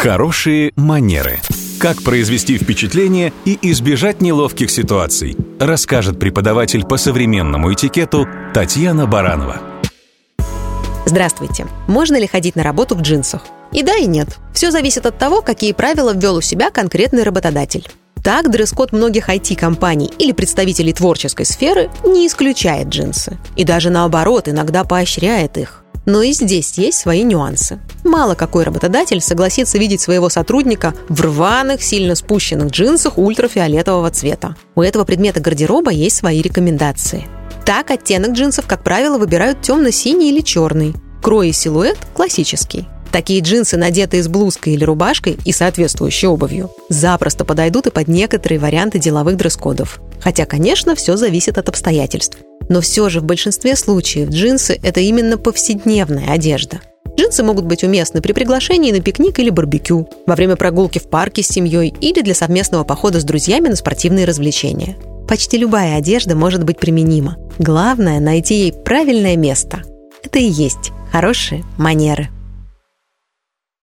Хорошие манеры. Как произвести впечатление и избежать неловких ситуаций, расскажет преподаватель по современному этикету Татьяна Баранова. Здравствуйте. Можно ли ходить на работу в джинсах? И да, и нет. Все зависит от того, какие правила ввел у себя конкретный работодатель. Так, дресс-код многих IT-компаний или представителей творческой сферы не исключает джинсы. И даже наоборот, иногда поощряет их. Но и здесь есть свои нюансы. Мало какой работодатель согласится видеть своего сотрудника в рваных, сильно спущенных джинсах ультрафиолетового цвета. У этого предмета гардероба есть свои рекомендации. Так, оттенок джинсов, как правило, выбирают темно-синий или черный. Крой и силуэт – классический. Такие джинсы, надетые с блузкой или рубашкой и соответствующей обувью, запросто подойдут и под некоторые варианты деловых дресс-кодов. Хотя, конечно, все зависит от обстоятельств. Но все же в большинстве случаев джинсы – это именно повседневная одежда. Джинсы могут быть уместны при приглашении на пикник или барбекю, во время прогулки в парке с семьей или для совместного похода с друзьями на спортивные развлечения. Почти любая одежда может быть применима. Главное – найти ей правильное место. Это и есть хорошие манеры.